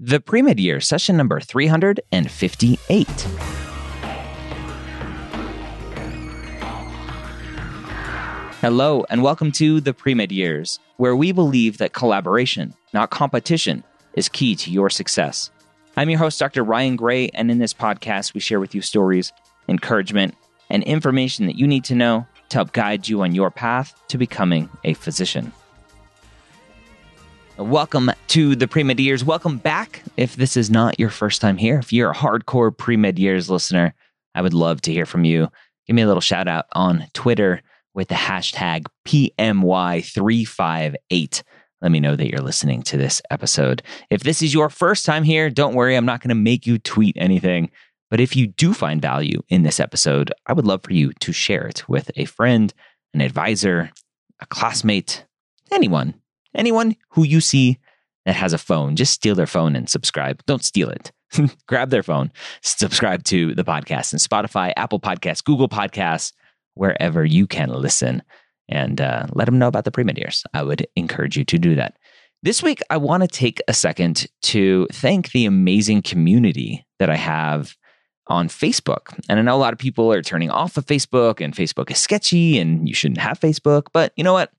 The pre-med year, session number 358. Hello, and welcome to the pre-med years, where we believe that collaboration, not competition, is key to your success. I'm your host, Dr. Ryan Gray, and in this podcast, we share with you stories, encouragement, and information that you need to know to help guide you on your path to becoming a physician. Welcome to the pre-med years. Welcome back. If this is not your first time here, if you're a hardcore pre-med years listener, I would love to hear from you. Give me a little shout out on Twitter with the hashtag PMY358. Let me know that you're listening to this episode. If this is your first time here, don't worry, I'm not going to make you tweet anything. But if you do find value in this episode, I would love for you to share it with a friend, an advisor, a classmate, anyone, anyone who you see that has a phone. Just steal their phone and subscribe. Don't steal it. Grab their phone, subscribe to the podcast and Spotify, Apple Podcasts, Google Podcasts, wherever you can listen and uh, let them know about the pre-med. I would encourage you to do that. This week, I want to take a second to thank the amazing community that I have on Facebook. And I know a lot of people are turning off of Facebook and Facebook is sketchy and you shouldn't have Facebook. But you know what?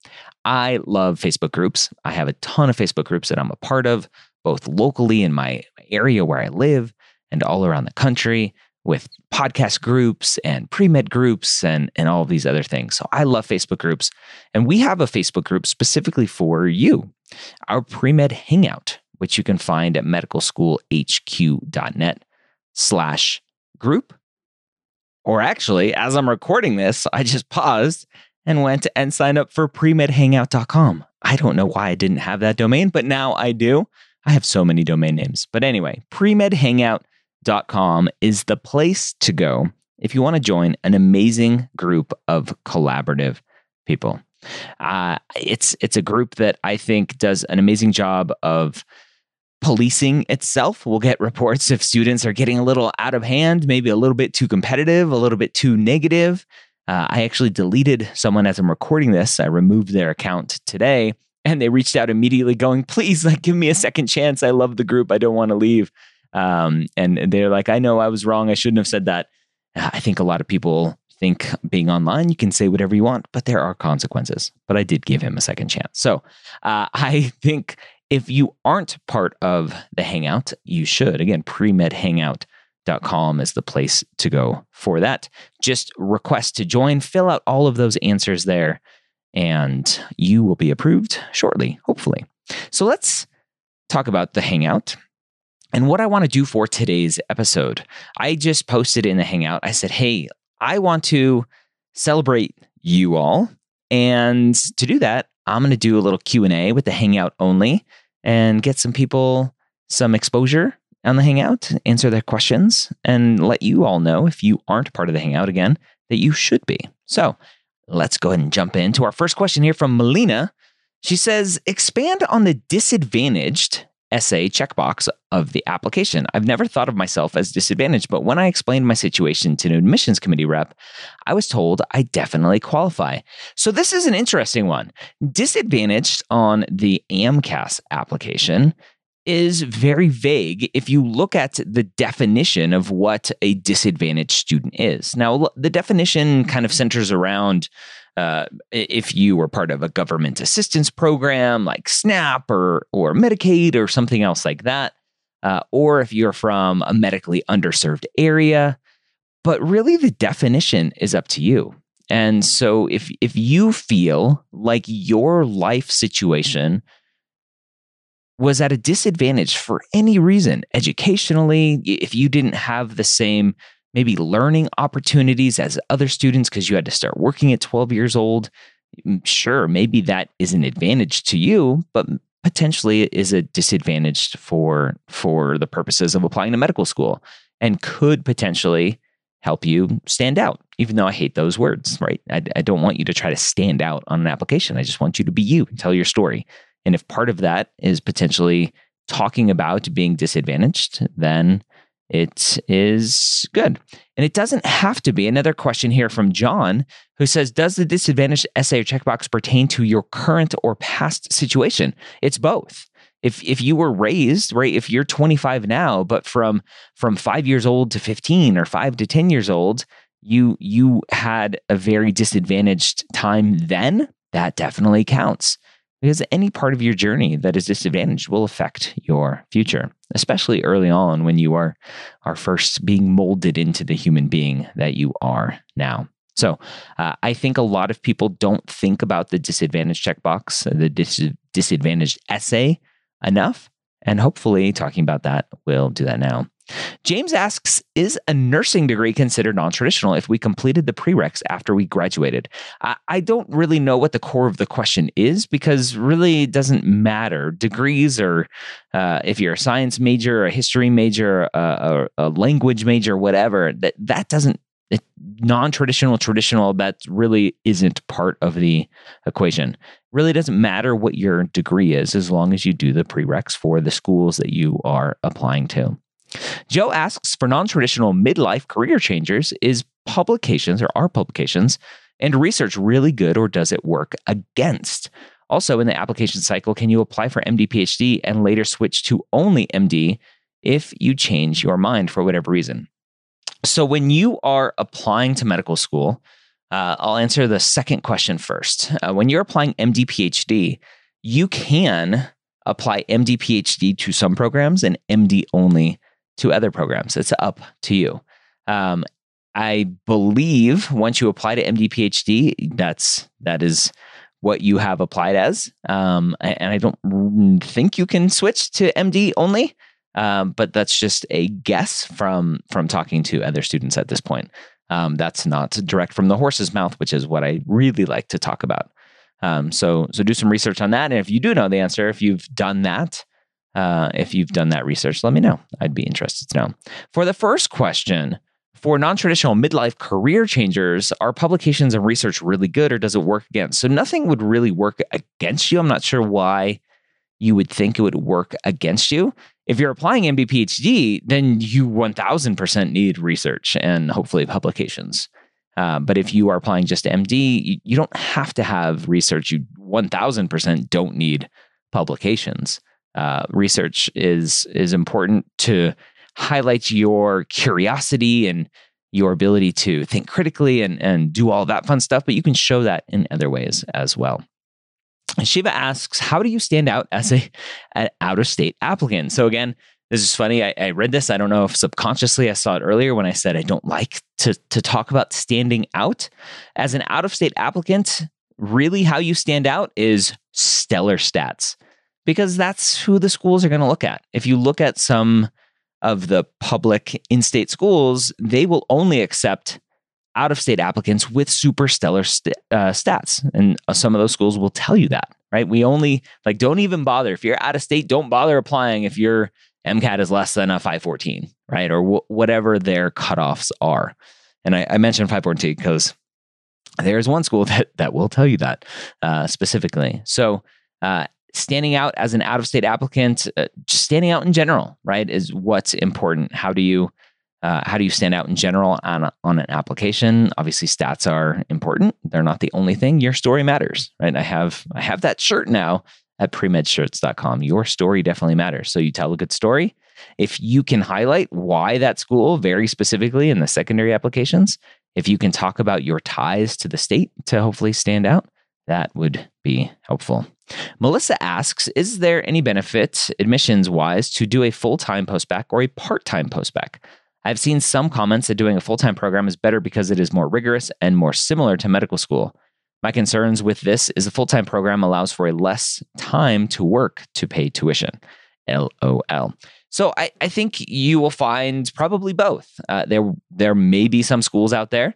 I love Facebook groups. I have a ton of Facebook groups that I'm a part of, both locally in my area where I live and all around the country with podcast groups and pre-med groups and, and all of these other things. So I love Facebook groups. And we have a Facebook group specifically for you, our pre-med hangout, which you can find at medicalschoolhq.net slash group. Or actually, as I'm recording this, I just paused and went and signed up for premedhangout.com. I don't know why I didn't have that domain, but now I do. I have so many domain names. But anyway, premedhangout.com is the place to go if you want to join an amazing group of collaborative people. Uh, it's it's a group that I think does an amazing job of policing itself. We'll get reports if students are getting a little out of hand, maybe a little bit too competitive, a little bit too negative. Uh, I actually deleted someone as I'm recording this. I removed their account today and they reached out immediately going, please, like, give me a second chance. I love the group. I don't want to leave. Um, and they're like, I know I was wrong. I shouldn't have said that. I think a lot of people think being online, you can say whatever you want, but there are consequences. But I did give him a second chance. So uh, I think if you aren't part of the Hangout, you should. Again, premedhangout.com is the place to go for that. Just request to join, fill out all of those answers there, and you will be approved shortly, hopefully. So let's talk about the Hangout. And what I want to do for today's episode, I just posted in the Hangout. I said, hey, I want to celebrate you all. And to do that, I'm going to do a little Q&A with the Hangout only and get some people some exposure on the Hangout, answer their questions, and let you all know if you aren't part of the Hangout again that you should be. So let's go ahead and jump into our first question here from Melina. She says, expand on the disadvantaged essay checkbox of the application. I've never thought of myself as disadvantaged, but when I explained my situation to an admissions committee rep, I was told I definitely qualify. So this is an interesting one. Disadvantaged on the AMCAS application is very vague if you look at the definition of what a disadvantaged student is. Now, the definition kind of centers around uh, if you were part of a government assistance program like SNAP or or Medicaid or something else like that, uh, or if you're from a medically underserved area. But really, the definition is up to you. And so, if if you feel like your life situation was at a disadvantage for any reason, educationally, if you didn't have the same maybe learning opportunities as other students because you had to start working at 12 years old. Sure, maybe that is an advantage to you, but potentially is a disadvantage for for the purposes of applying to medical school and could potentially help you stand out even though i hate those words right I, I, don't want you to try to stand out on an application i just want you to be you and tell your story and if part of that is potentially talking about being disadvantaged then it is good. And it doesn't have to be. Another question here from John who says Does the disadvantaged essay or checkbox pertain to your current or past situation? It's both. If, if you were raised right if you're 25 now but from from 5 years old to 15 or 5 to 10 years old you you had a very disadvantaged time then that definitely counts because any part of your journey that is disadvantaged will affect your future, especially early on when you are, are first being molded into the human being that you are now. So uh, I think a lot of people don't think about the disadvantage checkbox, the dis- disadvantaged essay enough. And hopefully, talking about that will do that now. James asks Is a nursing degree considered non traditional if we completed the prereqs after we graduated? I, I, don't really know what the core of the question is because really it doesn't matter. Degrees or uh, if you're a science major, a history major, a, a, a language major, whatever, that, that doesn't non-traditional traditional that really isn't part of the equation really doesn't matter what your degree is as long as you do the prereqs for the schools that you are applying to Joe asks for non traditional midlife career changers is publications or are publications and research really good or does it work against? Also, in the application cycle, can you apply for MD PhD and later switch to only MD if you change your mind for whatever reason? So, when you are applying to medical school, uh, I'll answer the second question first. Uh, when you're applying MD PhD, you can apply MD PhD to some programs and MD only to other programs. It's up to you. Um, I believe once you apply to MD PhD, that's that is what you have applied as. Um, and I don't think you can switch to MD only, um, but that's just a guess from from talking to other students at this point. Um, that's not direct from the horse's mouth, which is what I really like to talk about. Um, so so do some research on that, and if you do know the answer, if you've done that, uh, if you've done that research, let me know. I'd be interested to know. For the first question, for non traditional midlife career changers, are publications and research really good or does it work against? So, nothing would really work against you. I'm not sure why you would think it would work against you. If you're applying MD PhD, then you 1000% need research and hopefully publications. Uh, but if you are applying just MD, you, you don't have to have research. You 1000% don't need publications uh, research is is important to highlight your curiosity and your ability to think critically and, and do all that fun stuff, but you can show that in other ways as well. Shiva asks, How do you stand out as a an out of state applicant? So, again, this is funny. I, I, read this. I don't know if subconsciously I saw it earlier when I said I don't like to, to talk about standing out. As an out of state applicant, really how you stand out is stellar stats because that's who the schools are going to look at. If you look at some of the public in state schools, they will only accept out of state applicants with super stellar st- uh, stats. And uh, some of those schools will tell you that, right? We only, like, don't even bother. If you're out of state, don't bother applying if your MCAT is less than a 514, right? Or w- whatever their cutoffs are. And I, I mentioned 514 because there's one school that, that will tell you that uh, specifically. So, uh, standing out as an out of state applicant, uh, just standing out in general, right, is what's important. How do you uh, how do you stand out in general on, a, on an application? Obviously, stats are important. They're not the only thing. Your story matters, right? I have I have that shirt now at premedshirts.com. Your story definitely matters. So you tell a good story. If you can highlight why that school very specifically in the secondary applications, if you can talk about your ties to the state to hopefully stand out, that would be helpful. Melissa asks Is there any benefit, admissions wise, to do a full time postbac or a part time postbac? I've seen some comments that doing a full time program is better because it is more rigorous and more similar to medical school. My concerns with this is the full time program allows for a less time to work to pay tuition. LOL. So I, I think you will find probably both. Uh, there, there may be some schools out there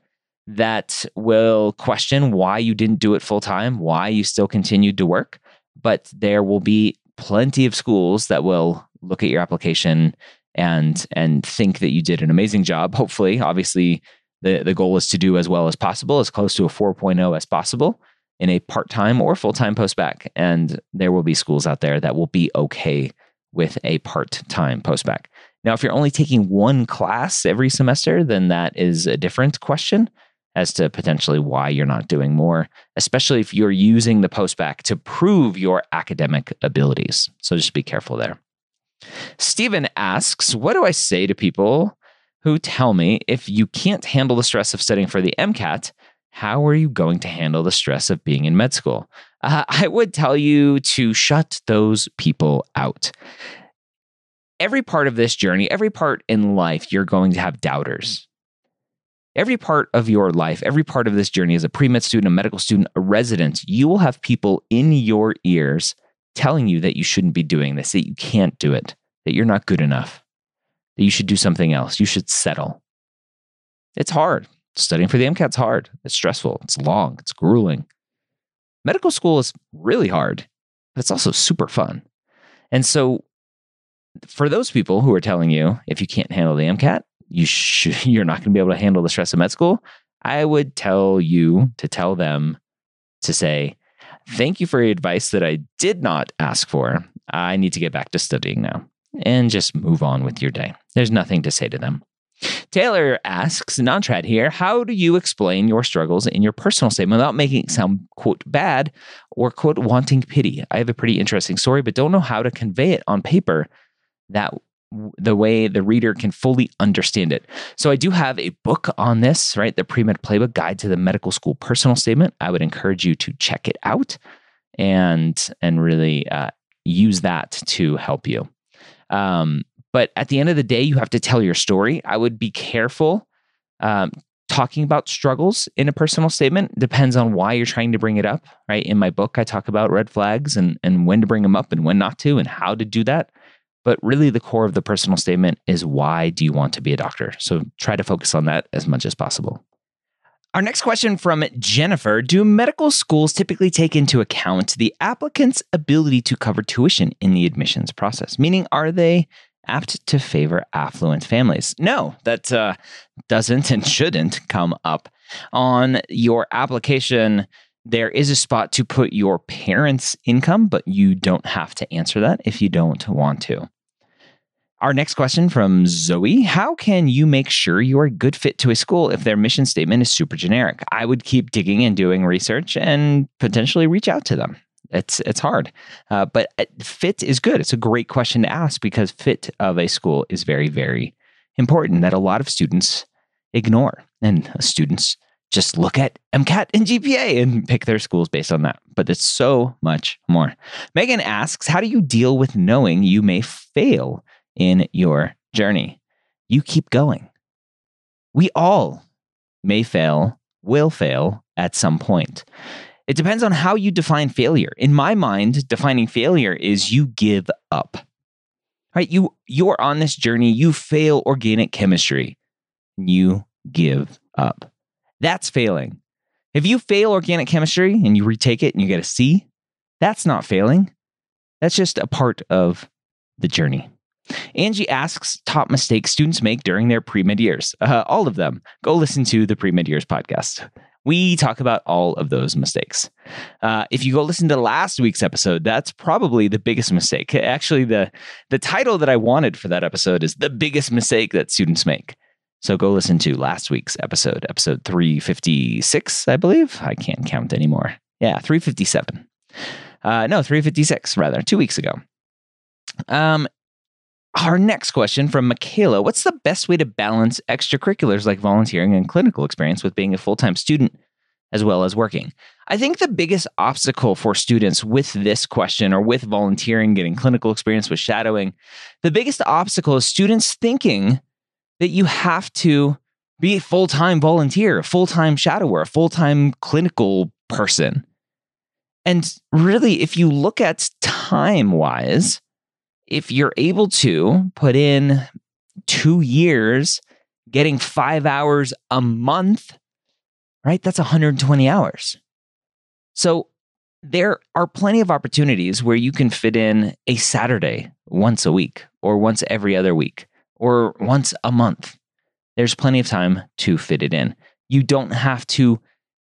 that will question why you didn't do it full time, why you still continued to work. But there will be plenty of schools that will look at your application and and think that you did an amazing job. Hopefully, obviously, the the goal is to do as well as possible, as close to a 4.0 as possible in a part time or full time postbac. And there will be schools out there that will be okay with a part time postbac. Now, if you're only taking one class every semester, then that is a different question as to potentially why you're not doing more, especially if you're using the postbac to prove your academic abilities. So just be careful there. Stephen asks, What do I say to people who tell me if you can't handle the stress of studying for the MCAT, how are you going to handle the stress of being in med school? Uh, I would tell you to shut those people out. Every part of this journey, every part in life, you're going to have doubters. Every part of your life, every part of this journey as a pre med student, a medical student, a resident, you will have people in your ears telling you that you shouldn't be doing this, that you can't do it, that you're not good enough, that you should do something else, you should settle. It's hard. Studying for the MCAT's hard. It's stressful. It's long. It's grueling. Medical school is really hard, but it's also super fun. And so, for those people who are telling you if you can't handle the MCAT, you should, you're not going to be able to handle the stress of med school, I would tell you to tell them to say, Thank you for your advice that I did not ask for. I need to get back to studying now and just move on with your day. There's nothing to say to them. Taylor asks, Nontrad here, how do you explain your struggles in your personal statement without making it sound, quote, bad or, quote, wanting pity? I have a pretty interesting story, but don't know how to convey it on paper that the way the reader can fully understand it. So I do have a book on this, right? The Pre-Med Playbook Guide to the Medical School Personal Statement. I would encourage you to check it out and and really uh, use that to help you. Um, but at the end of the day, you have to tell your story. I would be careful um, talking about struggles in a personal statement. Depends on why you're trying to bring it up, right? In my book, I talk about red flags and and when to bring them up and when not to, and how to do that. But really, the core of the personal statement is why do you want to be a doctor? So try to focus on that as much as possible. Our next question from Jennifer Do medical schools typically take into account the applicant's ability to cover tuition in the admissions process? Meaning, are they apt to favor affluent families? No, that uh, doesn't and shouldn't come up. On your application, there is a spot to put your parents' income, but you don't have to answer that if you don't want to. Our next question from Zoe How can you make sure you're a good fit to a school if their mission statement is super generic? I would keep digging and doing research and potentially reach out to them. It's it's hard, uh, but uh, fit is good. It's a great question to ask because fit of a school is very very important that a lot of students ignore, and students just look at MCAT and GPA and pick their schools based on that. But it's so much more. Megan asks, How do you deal with knowing you may fail in your journey. You keep going. We all may fail, will fail at some point. It depends on how you define failure. In my mind, defining failure is you give up. Right? You you're on this journey, you fail organic chemistry. You give up. That's failing. If you fail organic chemistry and you retake it and you get a C, that's not failing. That's just a part of the journey. Angie asks top mistakes students make during their pre med years. Uh, all of them. Go listen to the pre med years podcast. We talk about all of those mistakes. Uh, if you go listen to last week's episode, that's probably the biggest mistake. Actually, the the title that I wanted for that episode is the biggest mistake that students make. So go listen to last week's episode, episode 356, I believe. I can't count anymore. Yeah, 357. Uh, no, 356, rather, two weeks ago. Um, our next question from Michaela What's the best way to balance extracurriculars like volunteering and clinical experience with being a full time student as well as working? I think the biggest obstacle for students with this question or with volunteering, getting clinical experience with shadowing, the biggest obstacle is students thinking that you have to be a full time volunteer, a full time shadower, a full time clinical person. And really, if you look at time wise, if you're able to put in two years getting five hours a month, right? That's 120 hours. So there are plenty of opportunities where you can fit in a Saturday once a week or once every other week or once a month. There's plenty of time to fit it in. You don't have to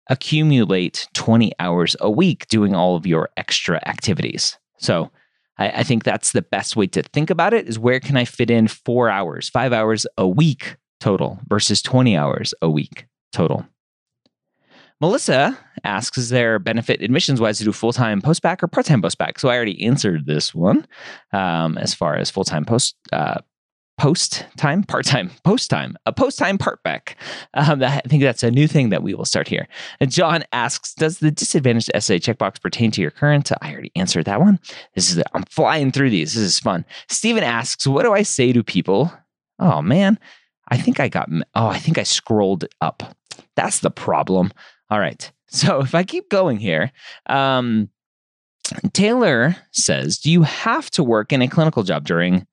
accumulate 20 hours a week doing all of your extra activities. So I, I think that's the best way to think about it is where can I fit in four hours, five hours a week total versus 20 hours a week total. Melissa asks, is there benefit admissions wise to do full time postbac or part time postbac? So I already answered this one um, as far as full time post uh, post time, part time, post time, a post time part back. Um, I think that's a new thing that we will start here. And John asks, does the disadvantaged essay checkbox pertain to your current? I already answered that one. This is I'm flying through these. This is fun. Stephen asks, what do I say to people? Oh man, I think I got. Oh, I think I scrolled up. That's the problem. All right. So if I keep going here, um, Taylor says, Do you have to work in a clinical job during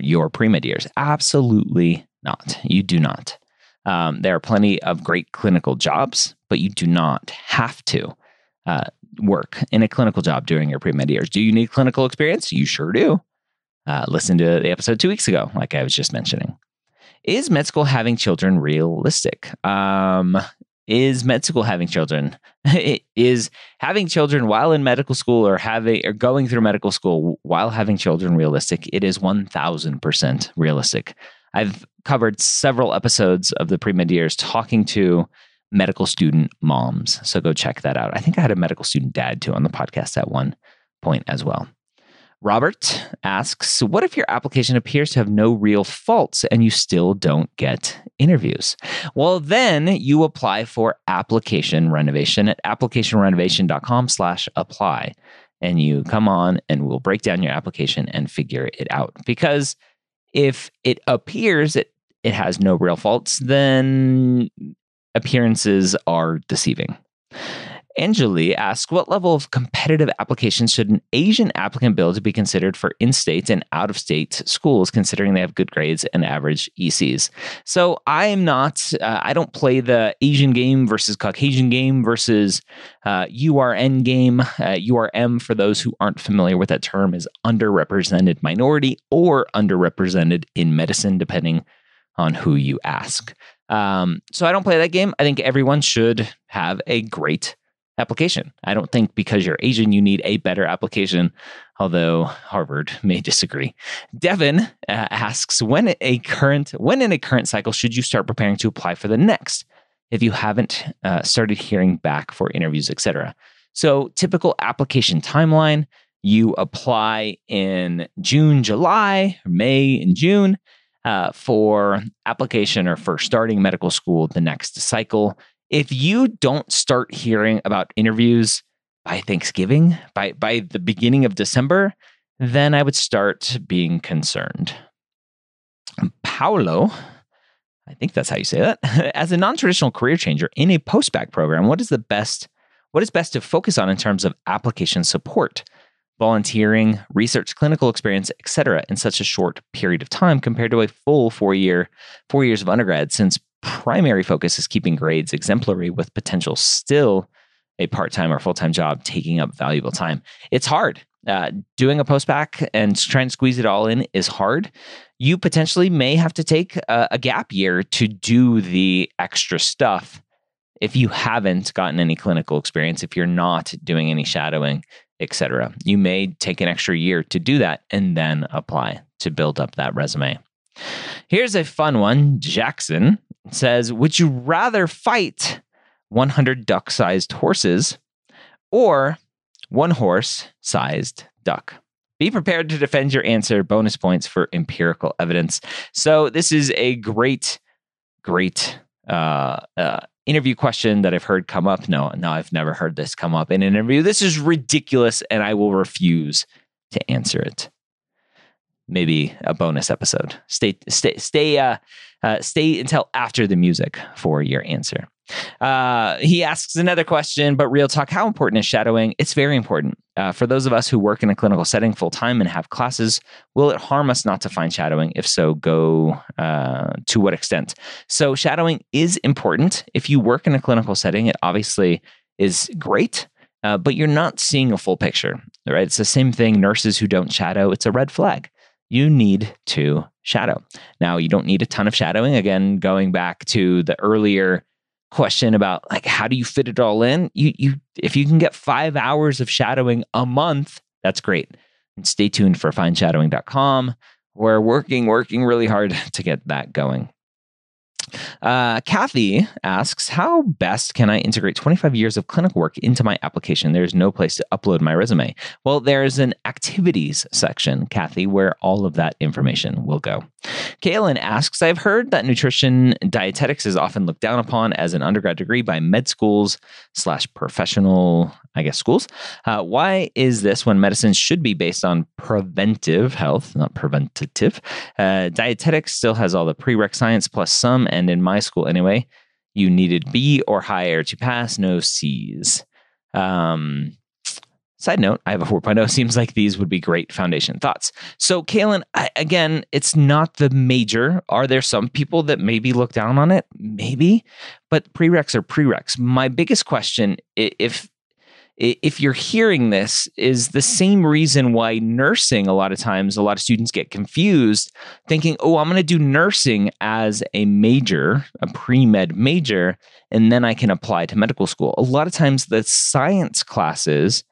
your pre med years? Absolutely not. You do not. Um, there are plenty of great clinical jobs, but you do not have to uh, work in a clinical job during your pre med years. Do you need clinical experience? You sure do. Uh, listen to the episode two weeks ago, like I was just mentioning. Is med school having children realistic? Um, is med school having children. Is having children while in medical school or having or going through medical school while having children realistic. It is 1000% realistic. I've covered several episodes of the pre-med years talking to medical student moms so go check that out. I think i had a medical student dad too on the podcast at one point as well Robert asks, What if your application appears to have no real faults and you still don't get interviews? Well, then you apply for application renovation at applicationrenovation.com slash apply. And you come on and we'll break down your application and figure it out. Because if it appears that it has no real faults, then appearances are deceiving. Angeli asks, what level of competitive application should an Asian applicant build to be considered for in-state and out-of-state schools, considering they have good grades and average ECs? So I am not, uh, I don't play the Asian game versus Caucasian game versus uh, URN game. Uh, URM, for those who aren't familiar with that term, is underrepresented minority or underrepresented in medicine, depending on who you ask. Um, so I don't play that game. I think everyone should have a great application. I don't think because you're Asian, you need a better application, although Harvard may disagree. Devin uh, asks when a current when in a current cycle should you start preparing to apply for the next if you haven't uh, started hearing back for interviews, etc. So typical application timeline: you apply in June, July, May, and June. Uh, for application or for starting medical school the next cycle if you don't start hearing about interviews by Thanksgiving, by by the beginning of December, then I would start being concerned. Paulo, I think that's how you say that. As a non-traditional career changer in a post-bac program, what is the best what is best to focus on in terms of application support? volunteering, research, clinical experience, etc., in such a short period of time compared to a full four year, four years of undergrad, since primary focus is keeping grades exemplary with potential still a part time or full time job taking up valuable time. It's hard. Uh, doing a post-bac and trying to squeeze it all in is hard. You potentially may have to take a, a gap year to do the extra stuff if you haven't gotten any clinical experience, if you're not doing any shadowing, etc. You may take an extra year to do that and then apply to build up that resume. Here's a fun one. Jackson says, "Would you rather fight 100 duck-sized horses or one horse-sized duck?" Be prepared to defend your answer. Bonus points for empirical evidence. So this is a great, great uh, uh, interview question that I've heard come up. No, no, I've never heard this come up in an interview. This is ridiculous, and I will refuse to answer it. Maybe a bonus episode. Stay, stay, stay, uh, uh, stay until after the music for your answer. Uh, he asks another question, but real talk, how important is shadowing? It's very important. Uh, for those of us who work in a clinical setting full time and have classes, will it harm us not to find shadowing? If so, go uh, to what extent? So, shadowing is important. If you work in a clinical setting, it obviously is great. Uh, but you're not seeing a full picture, right? It's the same thing. Nurses who don't shadow, it's a red flag. You need to shadow. Now, you don't need a ton of shadowing. Again, going back to the earlier question about like how do you fit it all in you you if you can get five hours of shadowing a month that's great and stay tuned for findshadowing.com we're working working really hard to get that going uh, Kathy asks, How best can I integrate 25 years of clinical work into my application? There's no place to upload my resume. Well, there's an activities section, Kathy, where all of that information will go. Kaylin asks, I've heard that nutrition dietetics is often looked down upon as an undergrad degree by med schools slash professional, I guess, schools. Uh, why is this when medicine should be based on preventive health, not preventative? Uh, dietetics still has all the prereq science plus some and in my school anyway, you needed B or higher to pass, no C's. Um, side note, I have a 4.0. Seems like these would be great foundation thoughts. So, Kaylin, I, again, it's not the major. Are there some people that maybe look down on it? Maybe, but prereqs are prereqs. My biggest question, if if you're hearing this, is the same reason why nursing, a lot of times, a lot of students get confused thinking, oh, I'm going to do nursing as a major, a pre med major, and then I can apply to medical school. A lot of times, the science classes,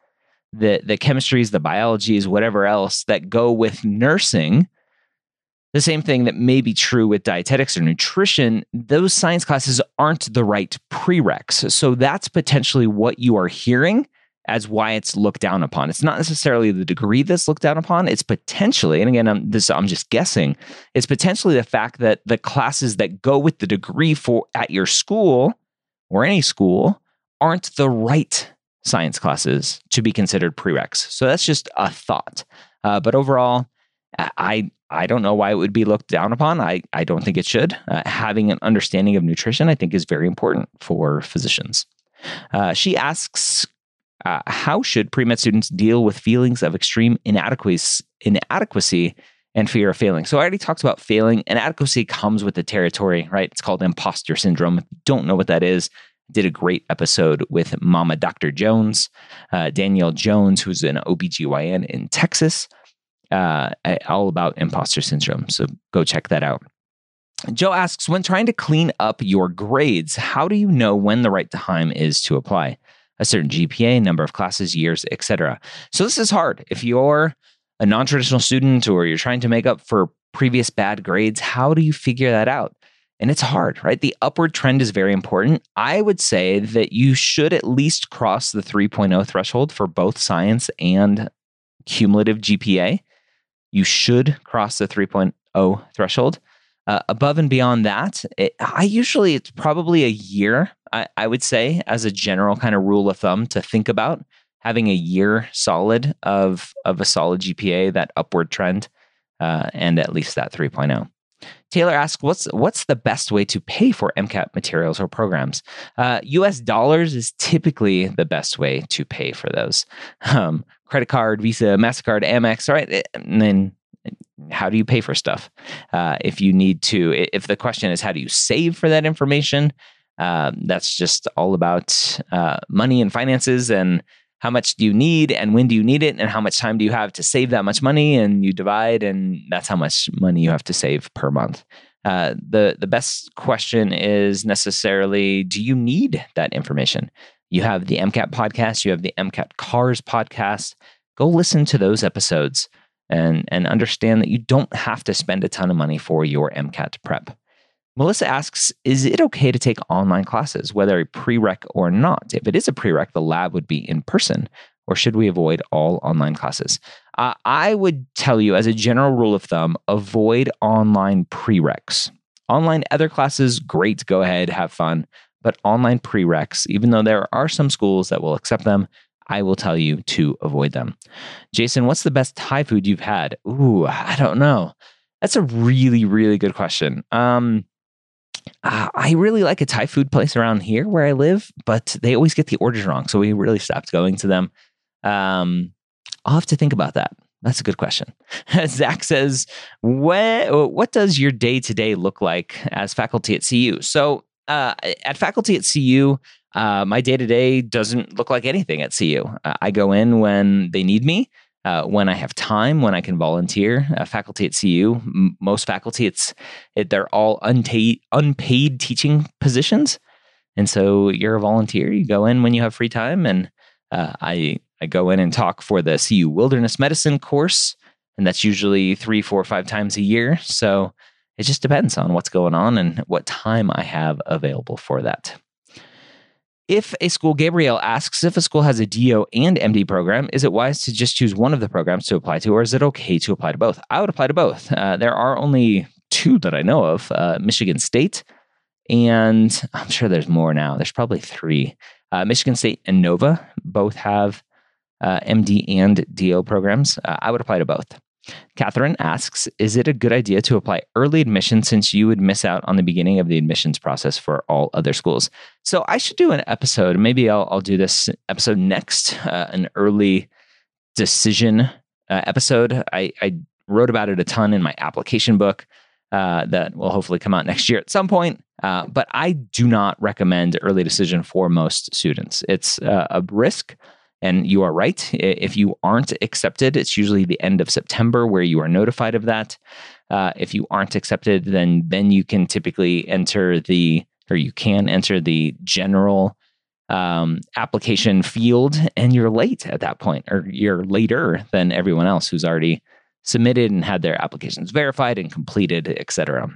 the, the chemistries, the biologies, whatever else that go with nursing, the same thing that may be true with dietetics or nutrition, those science classes aren't the right prereqs. So that's potentially what you are hearing as why it's looked down upon. It's not necessarily the degree that's looked down upon. It's potentially, and again, I'm this I'm just guessing. It's potentially the fact that the classes that go with the degree for at your school or any school aren't the right science classes to be considered prereqs. So that's just a thought. Uh, but overall, I I don't know why it would be looked down upon. I I don't think it should. Uh, having an understanding of nutrition, I think, is very important for physicians. Uh, she asks uh, how should pre med students deal with feelings of extreme inadequacy, inadequacy and fear of failing? So I already talked about failing. Inadequacy comes with the territory, right? It's called imposter syndrome. If you don't know what that is, did a great episode with Mama Dr. Jones, uh, Danielle Jones, who's an OBGYN in Texas, uh, all about imposter syndrome. So go check that out. Joe asks, when trying to clean up your grades, how do you know when the right time is to apply? a certain GPA, number of classes, years, etc. So this is hard. If you're a non-traditional student or you're trying to make up for previous bad grades, how do you figure that out? And it's hard, right? The upward trend is very important. I would say that you should at least cross the 3.0 threshold for both science and cumulative GPA. You should cross the 3.0 threshold. Uh, above and beyond that, it, I usually it's probably a year. I, I would say as a general kind of rule of thumb to think about having a year solid of of a solid GPA, that upward trend, uh, and at least that 3.0. Taylor asks, "What's what's the best way to pay for MCAT materials or programs?" Uh, U.S. dollars is typically the best way to pay for those. Um, credit card, Visa, Mastercard, Amex, right? And then how do you pay for stuff? Uh, if you need to, if the question is how do you save for that information, uh, that's just all about uh, money and finances and how much do you need and when do you need it and how much time do you have to save that much money and you divide and that's how much money you have to save per month. Uh, the the best question is necessarily: Do you need that information? You have the MCAT podcast. You have the MCAT CARS podcast. Go listen to those episodes and and understand that you don't have to spend a ton of money for your MCAT prep. Melissa asks, is it okay to take online classes, whether a prereq or not? If it is a prereq, the lab would be in person, or should we avoid all online classes? Uh, I would tell you, as a general rule of thumb, avoid online prereqs. Online other classes, great, go ahead, have fun. But online prereqs, even though there are some schools that will accept them, I will tell you to avoid them. Jason, what's the best Thai food you've had? Ooh, I don't know. That's a really, really good question. Um, uh, I really like a Thai food place around here where I live, but they always get the orders wrong. So we really stopped going to them. Um, I'll have to think about that. That's a good question. Zach says, what, what does your day to day look like as faculty at CU? So uh, at faculty at CU, uh, my day to day doesn't look like anything at CU. Uh, I go in when they need me. Uh, when I have time, when I can volunteer, uh, faculty at CU, m- most faculty, it's it, they're all unpaid unpaid teaching positions, and so you're a volunteer. You go in when you have free time, and uh, I I go in and talk for the CU Wilderness Medicine course, and that's usually three, four, five times a year. So it just depends on what's going on and what time I have available for that. If a school, Gabrielle asks if a school has a DO and MD program, is it wise to just choose one of the programs to apply to, or is it okay to apply to both? I would apply to both. Uh, there are only two that I know of uh, Michigan State, and I'm sure there's more now. There's probably three. Uh, Michigan State and Nova both have uh, MD and DO programs. Uh, I would apply to both. Catherine asks Is it a good idea to apply early admission since you would miss out on the beginning of the admissions process for all other schools? So I should do an episode. Maybe I'll, I'll do this episode next, uh, an early decision uh, episode. I, I, wrote about it a ton in my application book uh, that will hopefully come out next year at some point. Uh, but I do not recommend early decision for most students. It's uh, a risk and you are right. If you aren't accepted, it's usually the end of September where you are notified of that. Uh, if you aren't accepted, then then you can typically enter the or you can enter the general um, application field, and you're late at that point, or you're later than everyone else who's already submitted and had their applications verified and completed, etc.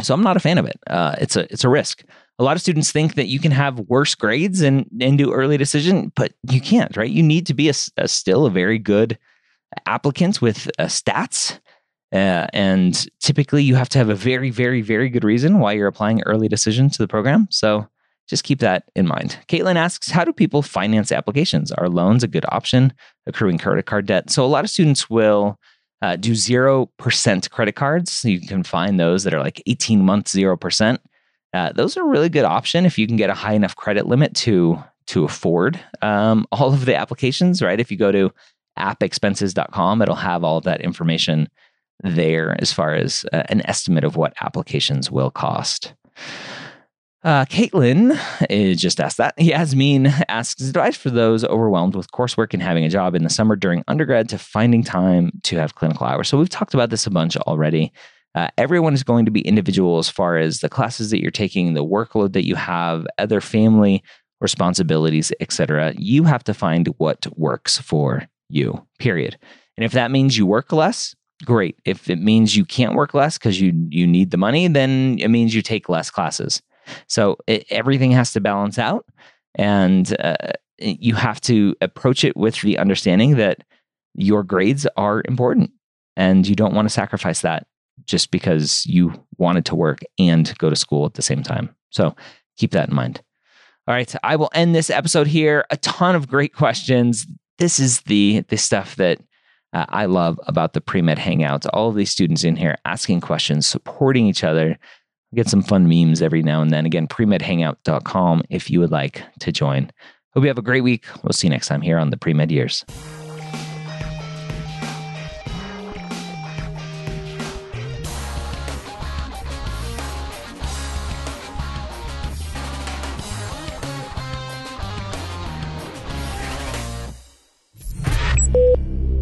So I'm not a fan of it. Uh, it's a it's a risk a lot of students think that you can have worse grades and, and do early decision, but you can't, right? You need to be a, a still a very good applicant with uh, stats. Uh, and typically you have to have a very, very, very good reason why you're applying early decision to the program. So just keep that in mind. Caitlin asks, how do people finance applications? Are loans a good option? Accruing credit card debt. So a lot of students will uh, do 0% credit cards. You can find those that are like 18 months, 0%. Uh, those are a really good option if you can get a high enough credit limit to to afford um, all of the applications. Right, if you go to appexpenses.com, it'll have all of that information there as far as uh, an estimate of what applications will cost. Uh, Caitlin uh, just asked that. Yasmin asks advice for those overwhelmed with coursework and having a job in the summer during undergrad to finding time to have clinical hours. So we've talked about this a bunch already. Uh, everyone is going to be individual as far as the classes that you're taking, the workload that you have, other family responsibilities, etc. You have to find what works for you. Period. And if that means you work less, great. If it means you can't work less because you you need the money, then it means you take less classes. So it, everything has to balance out, and uh, you have to approach it with the understanding that your grades are important, and you don't want to sacrifice that just because you wanted to work and go to school at the same time. So keep that in mind. All right, I will end this episode here. A ton of great questions. This is the the stuff that uh, I love about the pre-med hangouts. All of these students in here asking questions, supporting each other. get some fun memes every now and then. Again, premedhangout.com if you would like to join. Hope you have a great week. We'll see you next time here on the Pre-Med Years.